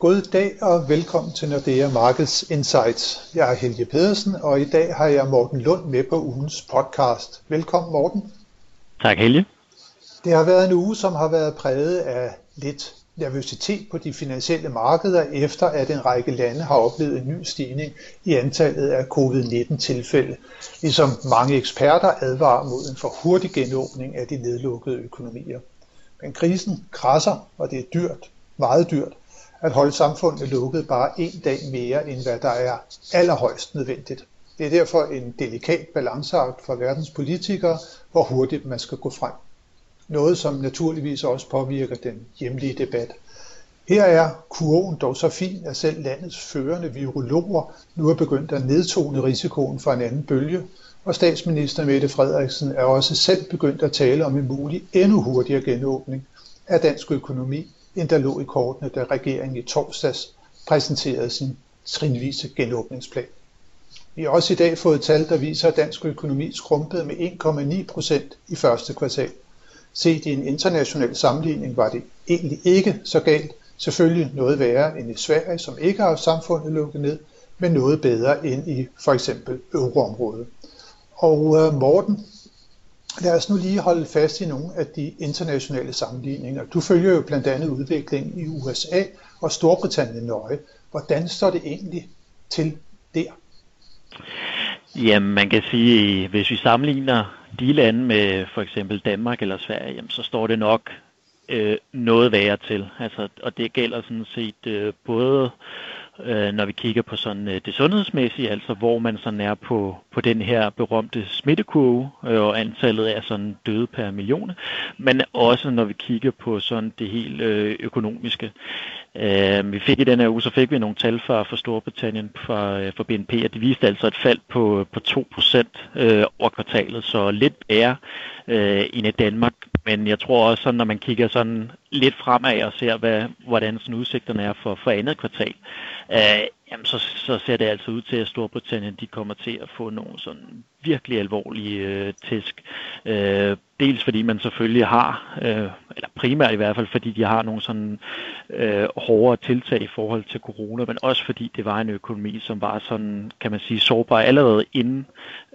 God dag og velkommen til Nordea Markets Insights. Jeg er Helge Pedersen, og i dag har jeg Morten Lund med på ugens podcast. Velkommen Morten. Tak Helge. Det har været en uge, som har været præget af lidt nervøsitet på de finansielle markeder, efter at en række lande har oplevet en ny stigning i antallet af covid-19 tilfælde, ligesom mange eksperter advarer mod en for hurtig genåbning af de nedlukkede økonomier. Men krisen krasser, og det er dyrt, meget dyrt, at holde samfundet lukket bare en dag mere, end hvad der er allerhøjst nødvendigt. Det er derfor en delikat balanceakt for verdens politikere, hvor hurtigt man skal gå frem. Noget, som naturligvis også påvirker den hjemlige debat. Her er kurven dog så fin, at selv landets førende virologer nu er begyndt at nedtone risikoen for en anden bølge, og statsminister Mette Frederiksen er også selv begyndt at tale om en mulig endnu hurtigere genåbning af dansk økonomi end der lå i kortene, da regeringen i torsdags præsenterede sin trinvise genåbningsplan. Vi har også i dag fået tal, der viser, at dansk økonomi skrumpede med 1,9 procent i første kvartal. Set i en international sammenligning var det egentlig ikke så galt. Selvfølgelig noget værre end i Sverige, som ikke har samfundet lukket ned, men noget bedre end i for eksempel euroområdet. Og øh, Morten, Lad os nu lige holde fast i nogle af de internationale sammenligninger. Du følger jo blandt andet udviklingen i USA og Storbritannien nøje. Hvordan står det egentlig til der? Jamen, man kan sige, hvis vi sammenligner de lande med for eksempel Danmark eller Sverige, jamen, så står det nok øh, noget værre til. Altså, og det gælder sådan set øh, både øh, når vi kigger på sådan øh, det sundhedsmæssige, altså hvor man sådan er på, på den her berømte smittekurve øh, og antallet af sådan døde per million, men også når vi kigger på sådan det helt øh, økonomiske. Øh, vi fik i den her uge, så fik vi nogle tal fra, fra Storbritannien for, fra øh, for BNP, og det viste altså et fald på, på 2% øh, over kvartalet, så lidt værre øh, end i Danmark. Men jeg tror også, sådan, når man kigger sådan lidt fremad og ser, hvad, hvordan sådan udsigterne er for, for andet kvartal, øh, jamen så, så ser det altså ud til, at Storbritannien de kommer til at få nogle sådan virkelig alvorlige øh, tæsk. Øh, dels fordi man selvfølgelig har, øh, eller primært i hvert fald, fordi de har nogle sådan øh, hårdere tiltag i forhold til corona, men også fordi det var en økonomi, som var sådan, kan man sige, sårbar allerede inden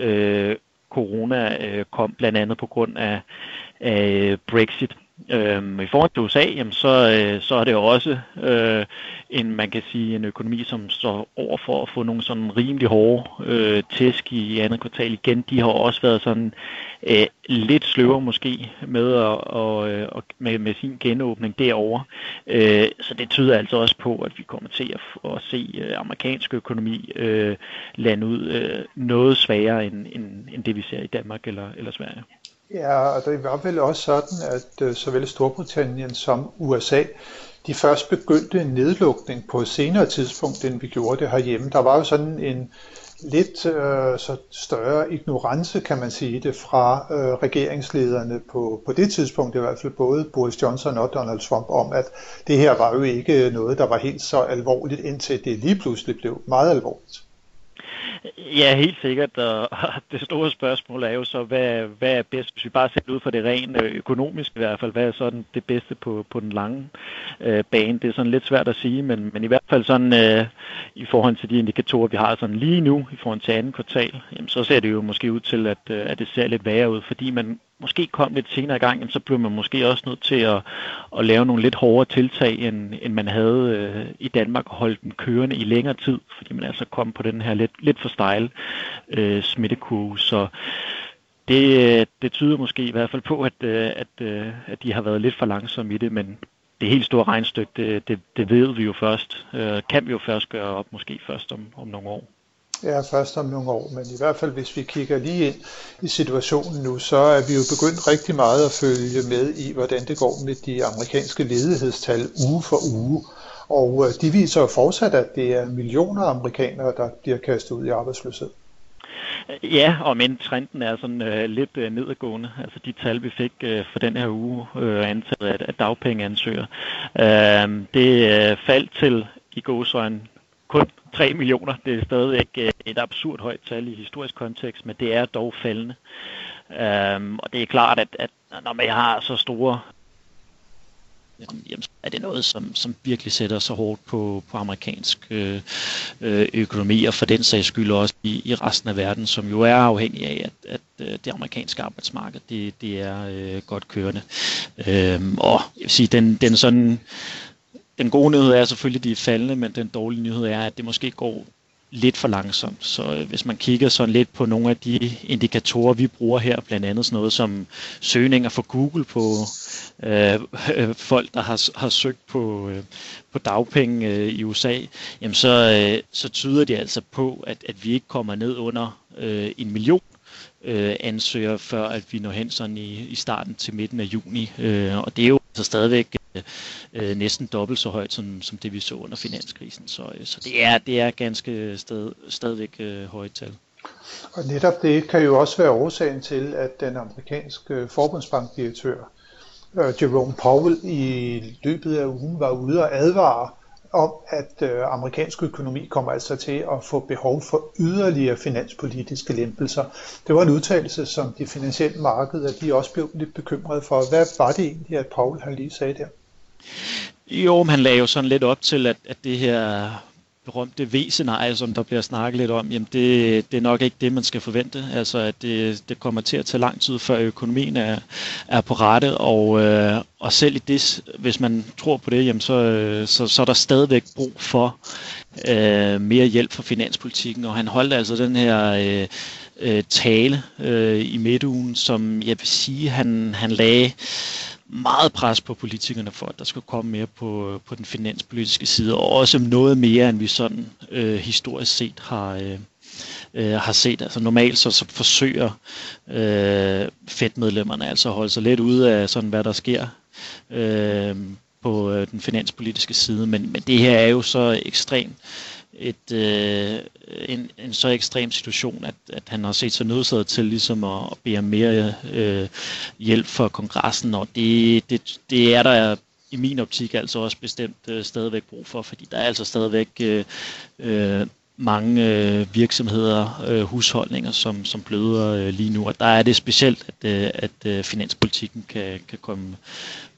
øh, corona øh, kom, blandt andet på grund af, af Brexit. Øhm, I forhold til USA, jamen, så, øh, så er det jo også øh, en, man kan sige, en økonomi, som står over for at få nogle sådan rimelig hårde øh, tæsk i andet kvartal igen. De har også været sådan øh, lidt sløvere måske med, at, og, øh, og, med, med sin genåbning derover. Øh, så det tyder altså også på, at vi kommer til at, at se øh, amerikansk økonomi øh, lande ud øh, noget sværere end, end, end det vi ser i Danmark eller, eller Sverige. Ja, og det var vel også sådan, at øh, såvel Storbritannien som USA, de først begyndte en nedlukning på et senere tidspunkt, end vi gjorde det herhjemme. Der var jo sådan en lidt øh, så større ignorance, kan man sige det, fra øh, regeringslederne på, på det tidspunkt, i hvert fald både Boris Johnson og Donald Trump, om at det her var jo ikke noget, der var helt så alvorligt, indtil det lige pludselig blev meget alvorligt. Ja, helt sikkert. Og det store spørgsmål er jo så, hvad, hvad er bedst, hvis vi bare ser ud fra det rent øh, økonomiske i hvert fald, hvad er sådan det bedste på, på den lange øh, bane? Det er sådan lidt svært at sige, men, men i hvert fald sådan øh, i forhold til de indikatorer, vi har sådan lige nu i forhold til anden kvartal, jamen, så ser det jo måske ud til, at, øh, at det ser lidt værre ud, fordi man måske kom lidt senere i gang, så blev man måske også nødt til at, at lave nogle lidt hårdere tiltag, end, end man havde øh, i Danmark, og holde den kørende i længere tid, fordi man altså kom på den her lidt, lidt for stejle øh, smittekurve. Så det, øh, det tyder måske i hvert fald på, at, øh, at, øh, at de har været lidt for langsomme i det, men det helt store regnstykke, det, det, det ved vi jo først, øh, kan vi jo først gøre op, måske først om, om nogle år. Ja, først om nogle år, men i hvert fald hvis vi kigger lige ind i situationen nu, så er vi jo begyndt rigtig meget at følge med i, hvordan det går med de amerikanske ledighedstal uge for uge. Og øh, de viser jo fortsat, at det er millioner af amerikanere, der bliver kastet ud i arbejdsløshed. Ja, og men trenden er sådan øh, lidt øh, nedadgående. Altså de tal, vi fik øh, for den her uge, øh, antallet af, af dagpengeansøgere, øh, det øh, faldt til i gåsøjne kun 3 millioner. Det er stadigvæk øh, et absurd højt tal i historisk kontekst, men det er dog faldende. Øhm, og det er klart, at, at når man har så store jamen, er det noget, som, som virkelig sætter sig hårdt på, på amerikansk øh, øh økonomi, og for den sags skyld også i, i resten af verden, som jo er afhængig af, at, at øh, det amerikanske arbejdsmarked, det, det er øh, godt kørende. Øhm, og jeg vil sige, den, den sådan den gode nyhed er selvfølgelig, at de er faldende, men den dårlige nyhed er, at det måske går lidt for langsomt. Så øh, hvis man kigger sådan lidt på nogle af de indikatorer, vi bruger her, blandt andet sådan noget som søgninger for Google på øh, øh folk, der har, har søgt på, øh, på dagpenge øh, i USA, jamen så, øh, så tyder det altså på, at, at vi ikke kommer ned under øh, en million øh, ansøgere, før at vi når hen sådan i, i starten til midten af juni. Øh, og det er jo altså stadigvæk øh, øh, næsten dobbelt så højt, som, som det vi så under finanskrisen. Så, øh, så det, er, det er ganske sted, stadigvæk øh, højt tal. Og netop det kan jo også være årsagen til, at den amerikanske øh, forbundsbankdirektør øh, Jerome Powell i løbet af ugen var ude og advare om, at øh, amerikansk økonomi kommer altså til at få behov for yderligere finanspolitiske lempelser. Det var en udtalelse, som de finansielle markeder de også blev lidt bekymrede for. Hvad var det egentlig, at Paul han lige sagde der? Jo, men han lagde jo sådan lidt op til, at, at det her berømte V-scenarie, som der bliver snakket lidt om, jamen det, det er nok ikke det, man skal forvente. Altså, at det, det kommer til at tage lang tid, før økonomien er, er på rette, og, øh, og selv i det, hvis man tror på det, jamen så, øh, så, så er der stadigvæk brug for øh, mere hjælp fra finanspolitikken, og han holdt altså den her øh, øh, tale øh, i midtugen, som jeg vil sige, han, han lagde meget pres på politikerne for, at der skulle komme mere på, på den finanspolitiske side, og også noget mere, end vi sådan øh, historisk set har, øh, øh, har set. Altså normalt så, så forsøger øh, Fed-medlemmerne altså at holde sig lidt ude af sådan, hvad der sker øh, på øh, den finanspolitiske side, men, men det her er jo så ekstremt et, øh, en, en så ekstrem situation, at, at han har set sig nødsaget til ligesom at, at bede om mere øh, hjælp for kongressen, og det, det, det er der i min optik altså også bestemt øh, stadigvæk brug for, fordi der er altså stadigvæk øh, øh, mange øh, virksomheder, øh, husholdninger, som, som bløder øh, lige nu, og der er det specielt, at, øh, at øh, finanspolitikken kan, kan komme,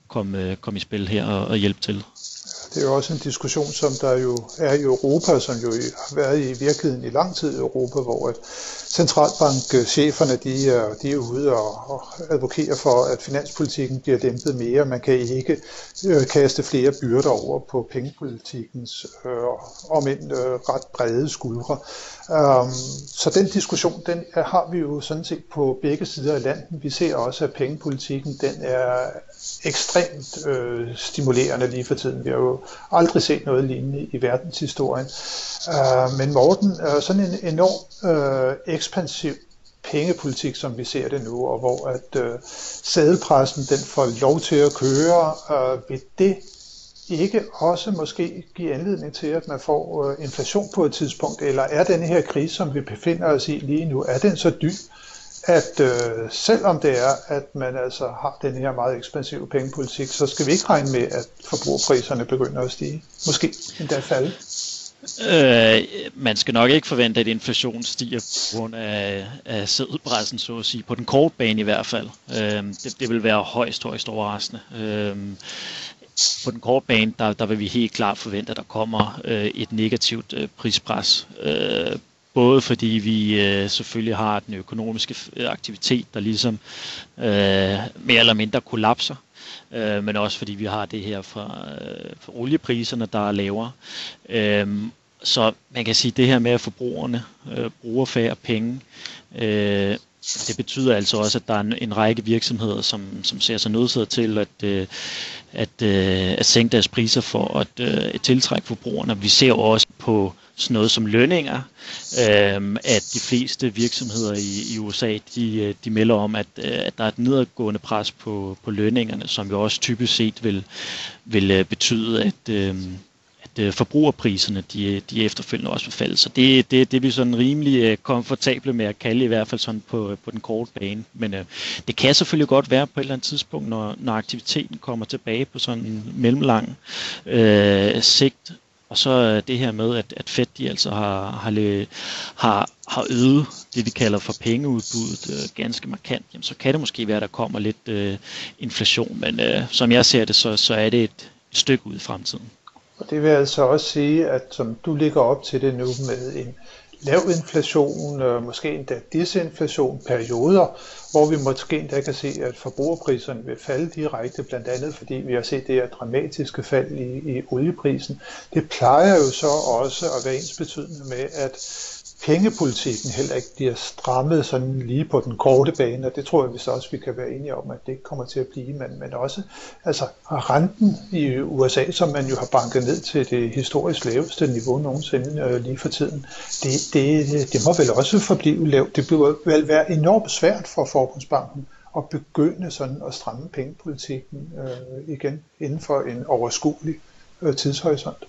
komme, øh, komme i spil her og, og hjælpe til. Det er jo også en diskussion, som der jo er i Europa, som jo har været i virkeligheden i lang tid i Europa, hvor at centralbankcheferne de er, de er ude og, og advokerer for, at finanspolitikken bliver dæmpet mere. Man kan ikke øh, kaste flere byrder over på pengepolitikkens øh, om end øh, ret brede skuldre. Um, så den diskussion, den har vi jo sådan set på begge sider af landet. Vi ser også, at pengepolitikken den er ekstremt øh, stimulerende lige for tiden. Vi har jo aldrig set noget lignende i verdenshistorien. Øh, men Morten, øh, sådan en enorm øh, ekspansiv pengepolitik, som vi ser det nu, og hvor at øh, sædelpressen den får lov til at køre, øh, vil det ikke også måske give anledning til, at man får øh, inflation på et tidspunkt, eller er denne her krise, som vi befinder os i lige nu, er den så dyb, at øh, selvom det er, at man altså har den her meget ekspansive pengepolitik, så skal vi ikke regne med, at forbrugerpriserne begynder at stige. Måske endda falde. Øh, man skal nok ikke forvente, at inflationen stiger på grund af, af sædelpressen, så at sige, på den korte bane i hvert fald. Øh, det, det vil være højst, højst overraskende. Øh, på den korte bane, der, der vil vi helt klart forvente, at der kommer øh, et negativt øh, prispres øh, Både fordi vi øh, selvfølgelig har den økonomiske øh, aktivitet, der ligesom øh, mere eller mindre kollapser, øh, men også fordi vi har det her fra, øh, fra oliepriserne, der er lavere. Øh, så man kan sige, at det her med, at forbrugerne øh, bruger færre penge, øh, det betyder altså også, at der er en, en række virksomheder, som, som ser sig nødsaget til at, øh, at, øh, at sænke deres priser for at, øh, tiltrække forbrugerne. Vi ser også på sådan noget som lønninger, øh, at de fleste virksomheder i, i USA, de, øh, de melder om, at, øh, at der er et nedadgående pres på, på lønningerne, som jo også typisk set vil, vil øh, betyde, at, øh, at øh, forbrugerpriserne de, de efterfølgende også vil falde. Så det, det, det er vi sådan rimelig øh, komfortable med at kalde i hvert fald sådan på, på den korte bane. Men øh, det kan selvfølgelig godt være på et eller andet tidspunkt, når, når aktiviteten kommer tilbage på sådan en mellemlang øh, sigt, Og så øh, det her med, at, at Fed de altså har, har, har, har øget det, vi kalder for pengeudbuddet øh, ganske markant, jamen, så kan det måske være, at der kommer lidt øh, inflation. Men øh, som jeg ser det, så, så er det et, et stykke ud i fremtiden. Og det vil altså også sige, at som du ligger op til det nu med en lav inflation, øh, måske endda disinflation, perioder, hvor vi måske endda kan se, at forbrugerpriserne vil falde direkte, blandt andet fordi vi har set det her dramatiske fald i, i olieprisen. Det plejer jo så også at være ens betydende med, at pengepolitikken heller ikke bliver strammet sådan lige på den korte bane, og det tror jeg vist også, vi kan være enige om, at det ikke kommer til at blive, men, men også altså, renten i USA, som man jo har banket ned til det historisk laveste niveau nogensinde øh, lige for tiden, det, det, det må vel også forblive lavt. Det bliver vel være enormt svært for Forbundsbanken at begynde sådan at stramme pengepolitikken øh, igen inden for en overskuelig øh, tidshorisont.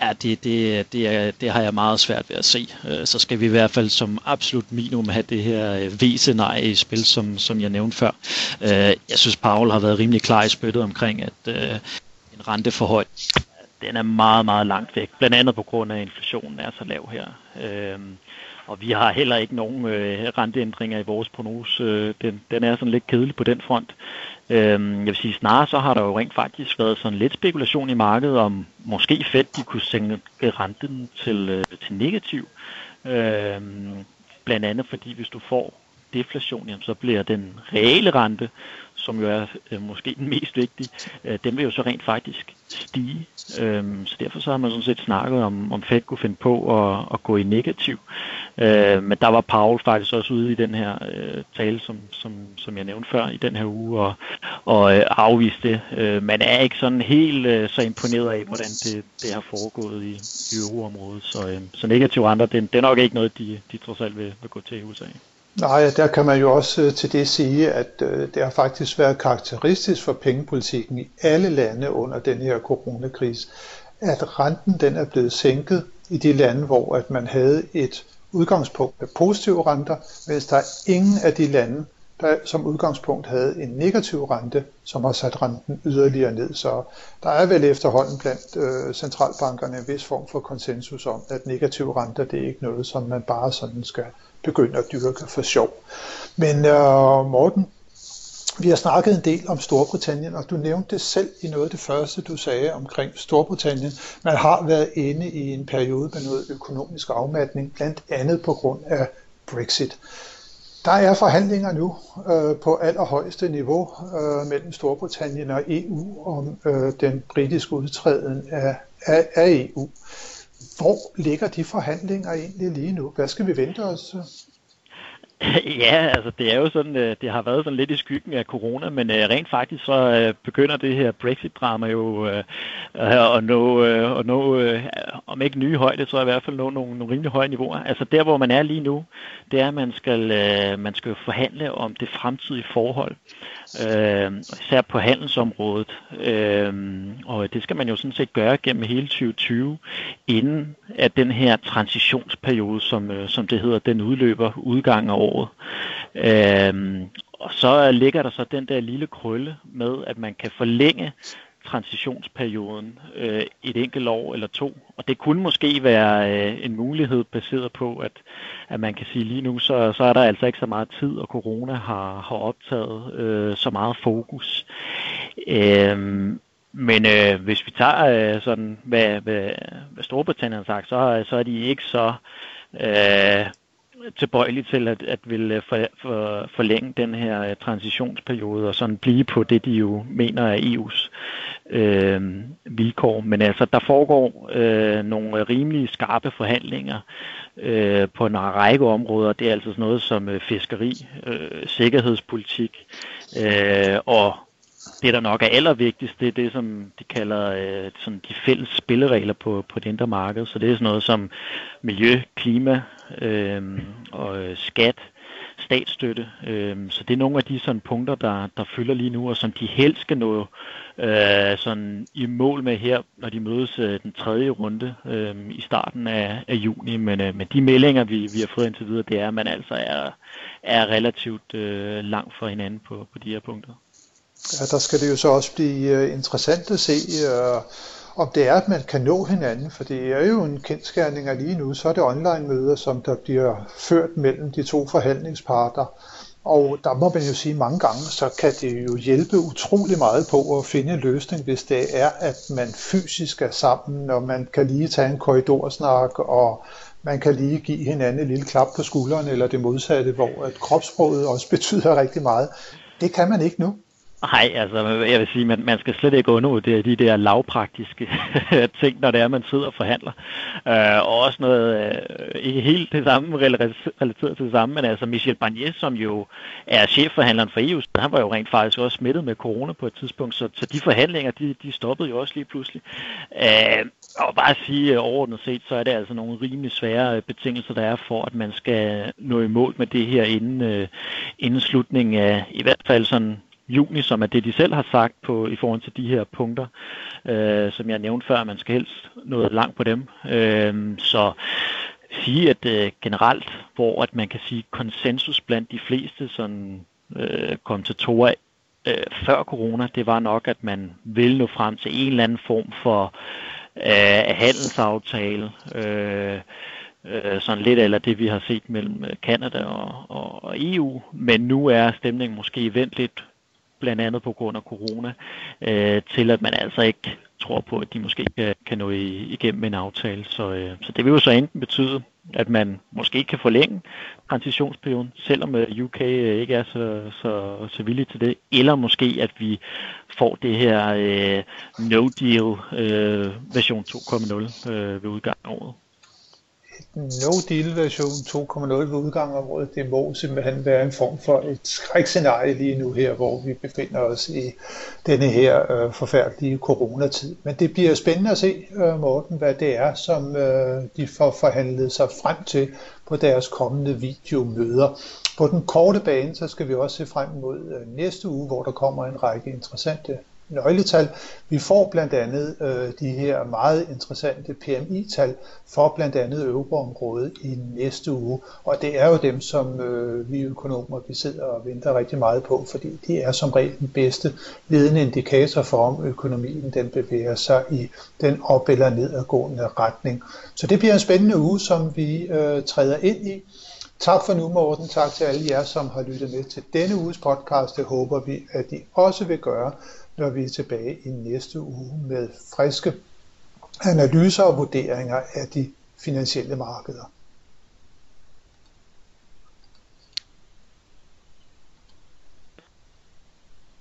Ja, det, det, det, er, det har jeg meget svært ved at se. Øh, så skal vi i hvert fald som absolut minimum have det her øh, V-scenarie i spil, som, som jeg nævnte før. Øh, jeg synes, Paul har været rimelig klar i spyttet omkring, at en rente for den er meget, meget langt væk. Blandt andet på grund af, at inflationen er så lav her. Og vi har heller ikke nogen øh, renteændringer i vores prognose. Øh, den, den er sådan lidt kedelig på den front. Øhm, jeg vil sige, snarere så har der jo rent faktisk været sådan lidt spekulation i markedet om måske Fed de kunne sænke renten til, øh, til negativ. Øhm, blandt andet fordi hvis du får deflation, jamen, så bliver den reelle rente, som jo er øh, måske den mest vigtige, øh, den vil jo så rent faktisk stige. Øh, så derfor så har man sådan set snakket om, om Fed kunne finde på at, at gå i negativ. Øh, men der var Paul faktisk også ude i den her øh, tale, som, som, som jeg nævnte før i den her uge, og, og øh, afviste det. Øh, man er ikke sådan helt øh, så imponeret af, hvordan det, det har foregået i, i euroområdet. Så, øh, så negativ andre, det, det er nok ikke noget, de, de trods alt vil, vil gå til i USA. Nej, der kan man jo også øh, til det sige, at øh, det har faktisk været karakteristisk for pengepolitikken i alle lande under den her coronakrise, at renten den er blevet sænket i de lande, hvor at man havde et udgangspunkt med positive renter, mens der er ingen af de lande, der som udgangspunkt havde en negativ rente, som har sat renten yderligere ned. Så der er vel efterhånden blandt øh, centralbankerne en vis form for konsensus om, at negative renter det er ikke noget, som man bare sådan skal begynde at dyrke for sjov. Men øh, Morten, vi har snakket en del om Storbritannien, og du nævnte det selv i noget af det første, du sagde omkring Storbritannien. Man har været inde i en periode med noget økonomisk afmatning, blandt andet på grund af Brexit. Der er forhandlinger nu øh, på allerhøjeste niveau øh, mellem Storbritannien og EU om øh, den britiske udtræden af, af, af EU. Hvor ligger de forhandlinger egentlig lige nu? Hvad skal vi vente os? Ja, altså det er jo sådan, øh, det har været sådan lidt i skyggen af corona, men øh, rent faktisk så øh, begynder det her Brexit-drama jo at nå, at nå om ikke nye højde, så i hvert fald nå nogle, nogle rimelig høje niveauer. Altså der, hvor man er lige nu, det er, at man skal, man skal forhandle om det fremtidige forhold, øh, især på handelsområdet. Øh, og det skal man jo sådan set gøre gennem hele 2020, inden at den her transitionsperiode, som, øh, som det hedder, den udløber udgang af året. Øh, og så ligger der så den der lille krølle med, at man kan forlænge transitionsperioden øh, et enkelt år eller to. Og det kunne måske være øh, en mulighed baseret på, at, at man kan sige lige nu, så, så er der altså ikke så meget tid, og corona har, har optaget øh, så meget fokus. Øh, men øh, hvis vi tager øh, sådan, hvad, hvad, hvad Storbritannien har sagt, så, så er de ikke så øh, tilbøjelig til at, at ville øh, for, for, forlænge den her øh, transitionsperiode og sådan blive på det, de jo mener er EU's øh, vilkår. Men altså, der foregår øh, nogle øh, rimelig skarpe forhandlinger øh, på en række områder. Det er altså sådan noget som øh, fiskeri, øh, sikkerhedspolitik øh, og det, der nok er allervigtigst, det er det, som de kalder øh, sådan de fælles spilleregler på, på det indre marked. Så det er sådan noget som miljø, klima øh, og øh, skat, statsstøtte. Øh, så det er nogle af de sådan punkter, der, der fylder lige nu, og som de helst skal nå øh, sådan i mål med her, når de mødes øh, den tredje runde øh, i starten af, af juni. Men, øh, men de meldinger, vi, vi har fået indtil videre, det er, at man altså er, er relativt øh, langt fra hinanden på, på de her punkter. Ja, der skal det jo så også blive øh, interessant at se, øh, om det er, at man kan nå hinanden, for det er jo en kendskærning af lige nu, så er det online-møder, som der bliver ført mellem de to forhandlingsparter. Og der må man jo sige mange gange, så kan det jo hjælpe utrolig meget på at finde en løsning, hvis det er, at man fysisk er sammen, og man kan lige tage en korridorsnak, og man kan lige give hinanden et lille klap på skulderen, eller det modsatte, hvor at kropssproget også betyder rigtig meget. Det kan man ikke nu. Nej, altså jeg vil sige, man, man skal slet ikke undervurdere de der lavpraktiske ting, når det er, man sidder og forhandler. Øh, og også noget, øh, ikke helt det samme, relateret til det samme, men altså Michel Barnier, som jo er chefforhandleren for EU, han var jo rent faktisk også smittet med corona på et tidspunkt, så, så de forhandlinger, de, de stoppede jo også lige pludselig. Øh, og bare at sige øh, overordnet set, så er det altså nogle rimelig svære øh, betingelser, der er for, at man skal nå i mål med det her inden, øh, inden slutningen af i hvert fald sådan juni, som er det, de selv har sagt på i forhold til de her punkter, øh, som jeg nævnte før, man skal helst nå langt på dem. Øh, så sige, at øh, generelt, hvor at man kan sige konsensus blandt de fleste sådan, øh, kommentatorer øh, før corona, det var nok, at man ville nå frem til en eller anden form for øh, handelsaftale, øh, øh, sådan lidt eller det, vi har set mellem Kanada og, og, og EU, men nu er stemningen måske vendt lidt blandt andet på grund af corona, øh, til at man altså ikke tror på, at de måske kan, kan nå igennem en aftale. Så, øh, så det vil jo så enten betyde, at man måske ikke kan forlænge transitionsperioden, selvom øh, UK øh, ikke er så, så, så villig til det, eller måske at vi får det her øh, no-deal øh, version 2.0 øh, ved udgangen af året no-deal version 2.0 ved udgangen af året, det må simpelthen være en form for et skrækscenarie lige nu her, hvor vi befinder os i denne her øh, forfærdelige coronatid. Men det bliver spændende at se, øh, Morten, hvad det er, som øh, de får forhandlet sig frem til på deres kommende videomøder. På den korte bane, så skal vi også se frem mod øh, næste uge, hvor der kommer en række interessante nøgletal. Vi får blandt andet øh, de her meget interessante PMI-tal for blandt andet euroområdet i næste uge, og det er jo dem, som øh, vi økonomer vi sidder og venter rigtig meget på, fordi de er som regel den bedste ledende indikator for, om økonomien den bevæger sig i den op- eller nedadgående retning. Så det bliver en spændende uge, som vi øh, træder ind i. Tak for nu, Morten. Tak til alle jer, som har lyttet med til denne uges podcast. Det håber vi, at I også vil gøre når vi er tilbage i næste uge med friske analyser og vurderinger af de finansielle markeder.